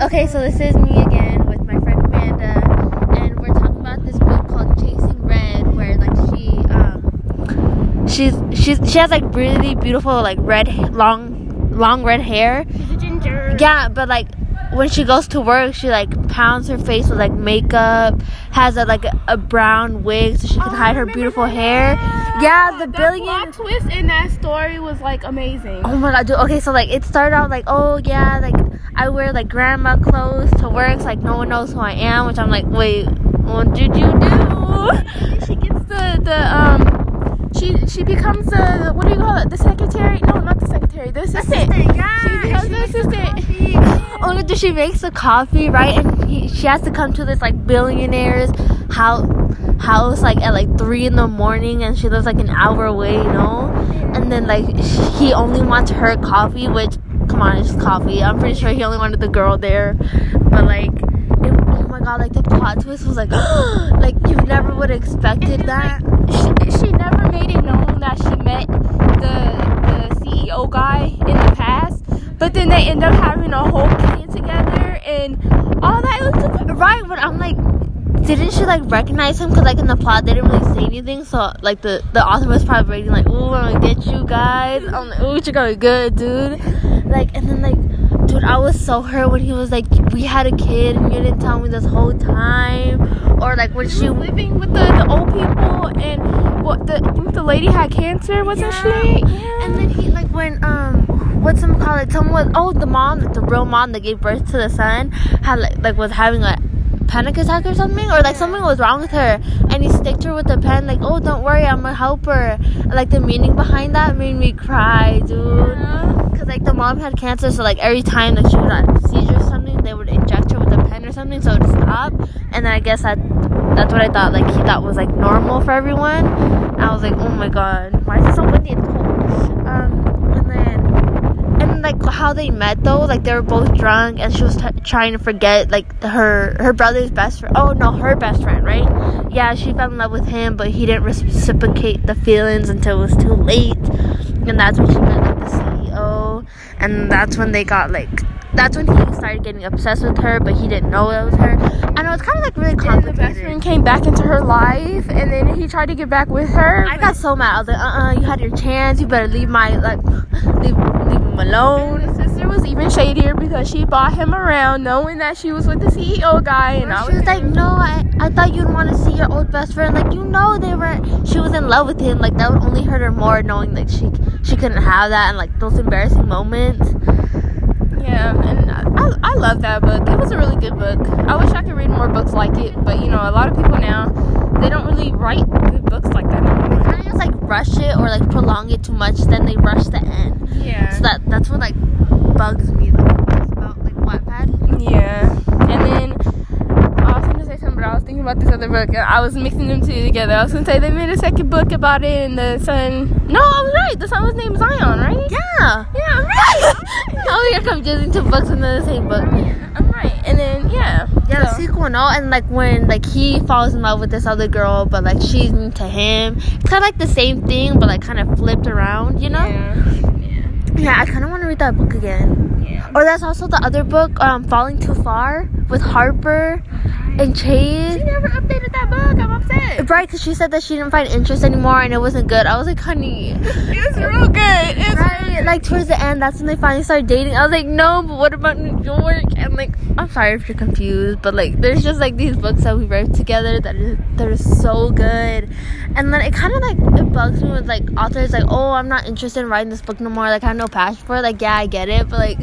Okay, so this is me again with my friend Amanda, and we're talking about this book called Chasing Red, where like she um she's she's she has like really beautiful like red long long red hair. She's a ginger. Yeah, but like when she goes to work, she like pounds her face with like makeup, has a like a, a brown wig so she can Oh, hide her beautiful that. hair. Yeah, the billion. plot twist in that story was like amazing. Oh my god, dude. Okay, so like it started out like, oh yeah, like I wear like grandma clothes to work, so, like no one knows who I am, which I'm like, wait, what did you do? She gets the the um. She she becomes the what do you call it? The secretary? No, not the secretary. The assistant. She becomes the assistant. Oh, dude, she makes the coffee, right? And he, she has to come to this like billionaire's house, house like at like three in the morning, and she lives like an hour away, you know. And then like he only wants her coffee, which come on, it's just coffee. I'm pretty sure he only wanted the girl there, but like. It, oh my god! Like the plot twist was like, like you never would have expected that. She, she never made it known that she met the the CEO guy in the past, but then they end up having a whole kid together and all that. It was just Right, but I'm like, didn't she like recognize him? Because like in the plot, they didn't really say anything. So like the the author was probably reading like, "Ooh, I'm gonna get you guys." I'm like, "Ooh, you're gonna be good, dude." Like, and then like, dude, I was so hurt when he was like, "We had a kid and you didn't tell me this whole time," or like when she living with the, the old people and what the the lady had cancer, wasn't she? Yeah. And then he like when um what's him call it? Someone oh the mom like the real mom that gave birth to the son had like like was having a panic attack or something or like something was wrong with her and he sticked her with the pen like oh don't worry I'm gonna help her and, like the meaning behind that made me cry dude. Because like the mom had cancer so like every time like she would have a seizure or something they would inject her with a pen or something so it would stop. And then I guess that that's what I thought like he thought was like normal for everyone. And I was like oh my god why is it so windy? And cold. Um and then and like how they met though? Like they were both drunk and she was t- trying to forget like her her brother's best friend oh no her best friend right? Yeah she fell in love with him but he didn't reciprocate the feelings until it was too late. And that's when she met like the ceo and that's when they got like that's when he started getting obsessed with her but he didn't know it was her i know it's kind of like really And the complicated best friend came back into her life, and then he tried to get back with her. I got so mad. I was like, uh, uh you had your chance. You better leave my like, leave, leave him alone. And the sister was even shadier because she bought him around knowing that she was with the CEO guy, and I she was like, no, I, I thought you'd want to see your old best friend. Like, you know, they were. She was in love with him. Like, that would only hurt her more knowing like she she couldn't have that and like those embarrassing moments. Yeah, and I, I love that book. It was a really good book. I wish I could read more books like it, but you know, a lot of people now they don't really write good books like that anymore. Kind of just like rush it or like prolong it too much. Then they rush the end. Yeah. So that that's what like bugs me like about like Wattpad. Yeah, and then oh, I was gonna say something, but I was thinking about this other book. and I was mixing them two together. I was gonna say they made a second book about it, and the son. No, I was right. The son was named Zion, right? Yeah. Yeah, I'm right. Oh, you're confusing two books in the same book. I'm right. And then yeah, Yeah, the so- sequel, no, and like when like he falls in love with this other girl, but like she's mean to him. It's kind of like the same thing, but like kind of flipped around, you know? Yeah. Yeah, I kind of want to read that book again. Yeah. Or that's also the other book, um, Falling Too Far, with Harper and Chase. She never updated that book. I'm. Right, because she said that she didn't find interest anymore and it wasn't good. I was like, honey. It's real good. It's Right, like towards the end, that's when they finally started dating. I was like, no, but what about New York? And like, I'm sorry if you're confused, but like, there's just like these books that we read together that are that are so good. And then it kind of like it bugs me with like authors like, oh, I'm not interested in writing this book no more. Like, I have no passion for it. Like, yeah, I get it, but like.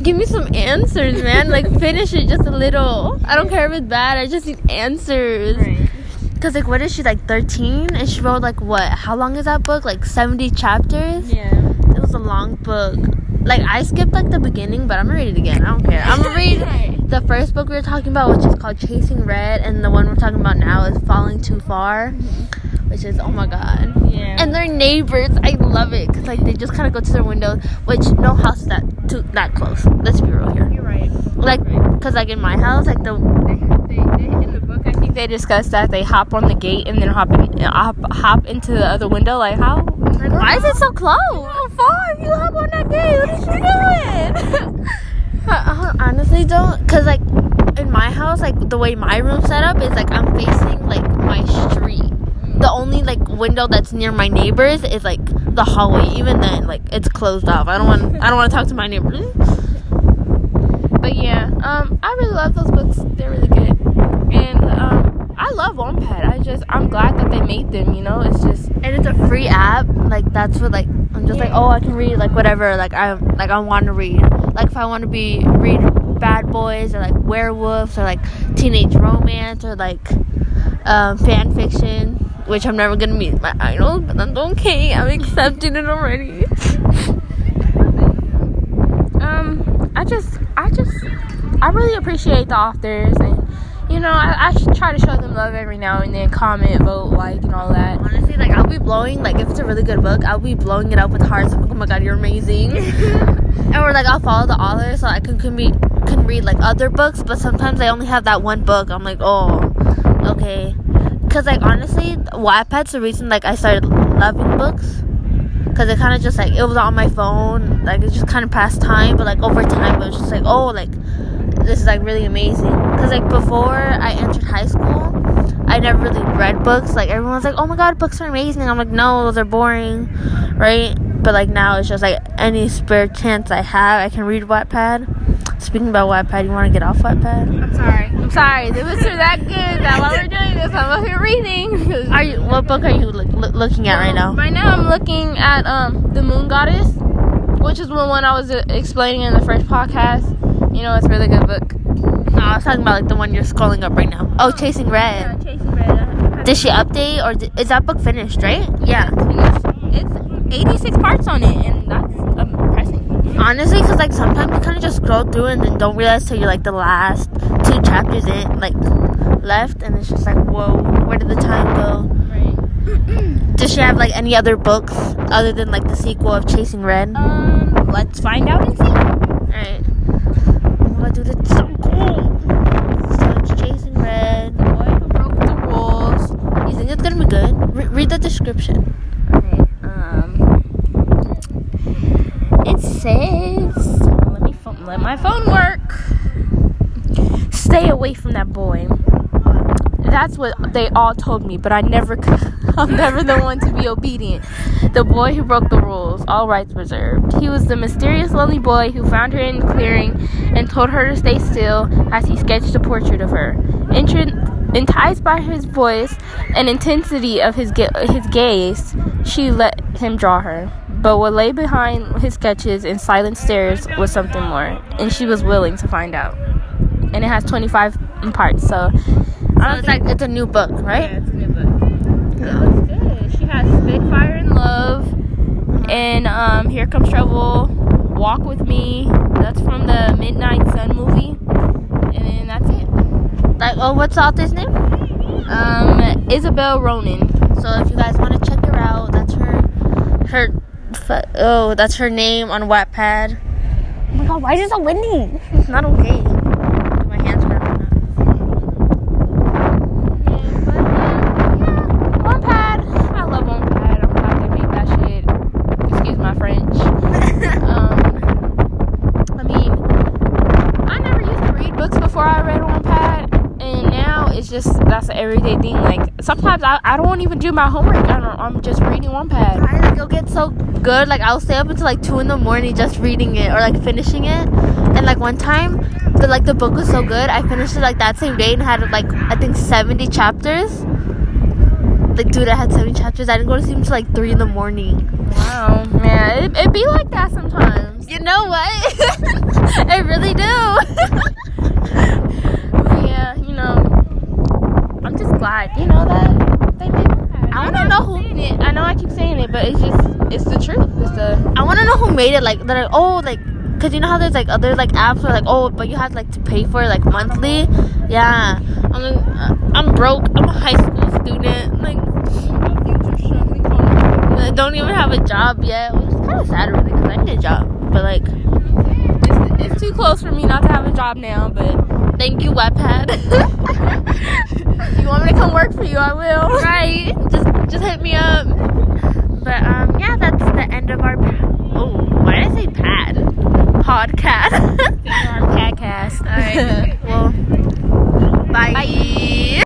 Give me some answers, man. Like finish it just a little. I don't care if it's bad. I just need answers. Right. Cause like, what is she like 13? And she wrote like what? How long is that book? Like 70 chapters. Yeah. It was a long book. Like I skipped like the beginning, but I'm gonna read it again. I don't care. I'm gonna read Right. the first book we were talking about, which is called Chasing Red, and the one we're talking about now is Falling Too Far, mm-hmm. which is oh my god. Yeah. And they're neighbors. I love it because like they just kind of go to their windows, which no house is that too that close. Let's be real here. you're right. Like, cause like in my house, like the They, they, in the book, I think they discussed that they hop on the gate and then hop in, hop, hop into the other window. Like how? like why is it so close? How far? You hop on that gate. What are you doing? Uh, honestly, don't, cause like in my house, like the way my room set up is like I'm facing like my street. The only like window that's near my neighbors is like the hallway. Even then, like it's closed off. I don't want. I don't want to talk to my neighbors. But yeah, um, I really love those books. They're really good, and um, I love Wattpad. I just I'm glad that they made them. You know, it's just and it's a free app. Like that's what like I'm just like oh I can read like whatever like I like I want to read. Like if I want to be read bad boys or like werewolves or like teenage romance or like um, fan fiction, which I'm never gonna meet my idols, but that's okay. I'm accepting it already. um, I just I just I really appreciate the authors and. You know, I, I should try to show them love every now and then. Comment, vote, like, and all that. Honestly, like I'll be blowing like if it's a really good book, I'll be blowing it up with hearts. Like, oh my god, you're amazing. or like I'll follow the author so I can can be can read like other books, but sometimes I only have that one book. I'm like, oh, okay. Cause like honestly, Wattpad's the reason like I started loving books. Cause it kind of just like it was on my phone, like it just kind of passed time. But like over time, it was just like, oh, like this is like really amazing. Cause like before I entered high school, I never really read books. Like everyone's like, oh my god, books are amazing. I'm like, no, those are boring, right? But like now it's just like any spare chance I have, I can read Wattpad. Speaking about Wattpad, you want to get off Wattpad? I'm sorry. I'm sorry. The books are that good that while we're doing this, I'm up here reading. Are you? What book are you look, look, looking at right now? Right now, I'm looking at um the Moon Goddess, which is the one I was uh, explaining in the first podcast. You know, it's a really good book. No, I was talking about like the one you're scrolling up right now. Oh, Chasing Red. Yeah, Chasing Red. Did she update or did, is that book finished? Right? Yeah. It's 86 parts on it, and that's impressive. Honestly, because like sometimes you kind of just scroll through and then don't realize till you're like the last two chapters in, like left, and it's just like, whoa, where did the time go? Right. Does she have like any other books other than like the sequel of Chasing Red? Um, let's find out and see. My god, dude, it's so cool. So it's Chasing Red. Boy who broke the rules. You think it's gonna be good? Re- read the description. Okay. Um, it says, let me phone, let my phone work. Stay away from that boy. That's what they all told me, but I never, I'm never the one to be obedient. The boy who broke the rules, all rights reserved. He was the mysterious lonely boy who found her in the clearing and told her to stay still as he sketched a portrait of her. Entr- enticed by his voice and intensity of his ga- his gaze, she let him draw her. But what lay behind his sketches and silent stares was something more, and she was willing to find out. And it has 25 parts, so So it's like it's a new book, right? yeah, it's a new book. It looks good. She has Spitfire in Love and um, Here Comes Trouble, Walk with Me. That's from the Midnight Sun movie. And then that's it. Like, oh, what's the author's name? Um, Isabelle Ronin. So if you guys want to check her out, that's her, her, oh, that's her name on Wattpad. Oh my god, why is it so windy? It's not okay. My hands are Wattpad. I love Wattpad. I'm glad they made that shit. Excuse my French. um, I mean, I never used to read books before I read Wattpad, and just that's an everyday thing. Like sometimes I, I don't even do my homework. I don't, I'm just reading Wattpad. I like, it'll get so good. Like I'll stay up until like two in the morning just reading it or like finishing it. And like one time, the like the book was so good, I finished it like that same day and had like I think seventy chapters. Like dude, I had seventy chapters. I didn't go to sleep until like three in the morning. Wow, man, it, it be like that sometimes. You know what? I really do. Yeah, you know, I'm just glad, you know, that they made I wanna know know who- it. I know I keep saying it, but it's just, it's the truth. It's the. I want to know who made it. Like they're like, oh, like, cause you know how there's like other like apps where like, oh, but you have like to pay for it like monthly. Yeah, I'm like, uh, I'm broke. I'm a high school student. Like, I don't even have a job yet. Which is kind of sad, really, cause I need a job. But like, It's, it's too close for me not to have a job now, but thank you, Wattpad. if you want me to come work for you, I will. Right. Just just hit me up. But um, yeah, that's the end of our. Pa- oh, why did I say pad? Podcast. podcast. All right. Well. Bye. bye.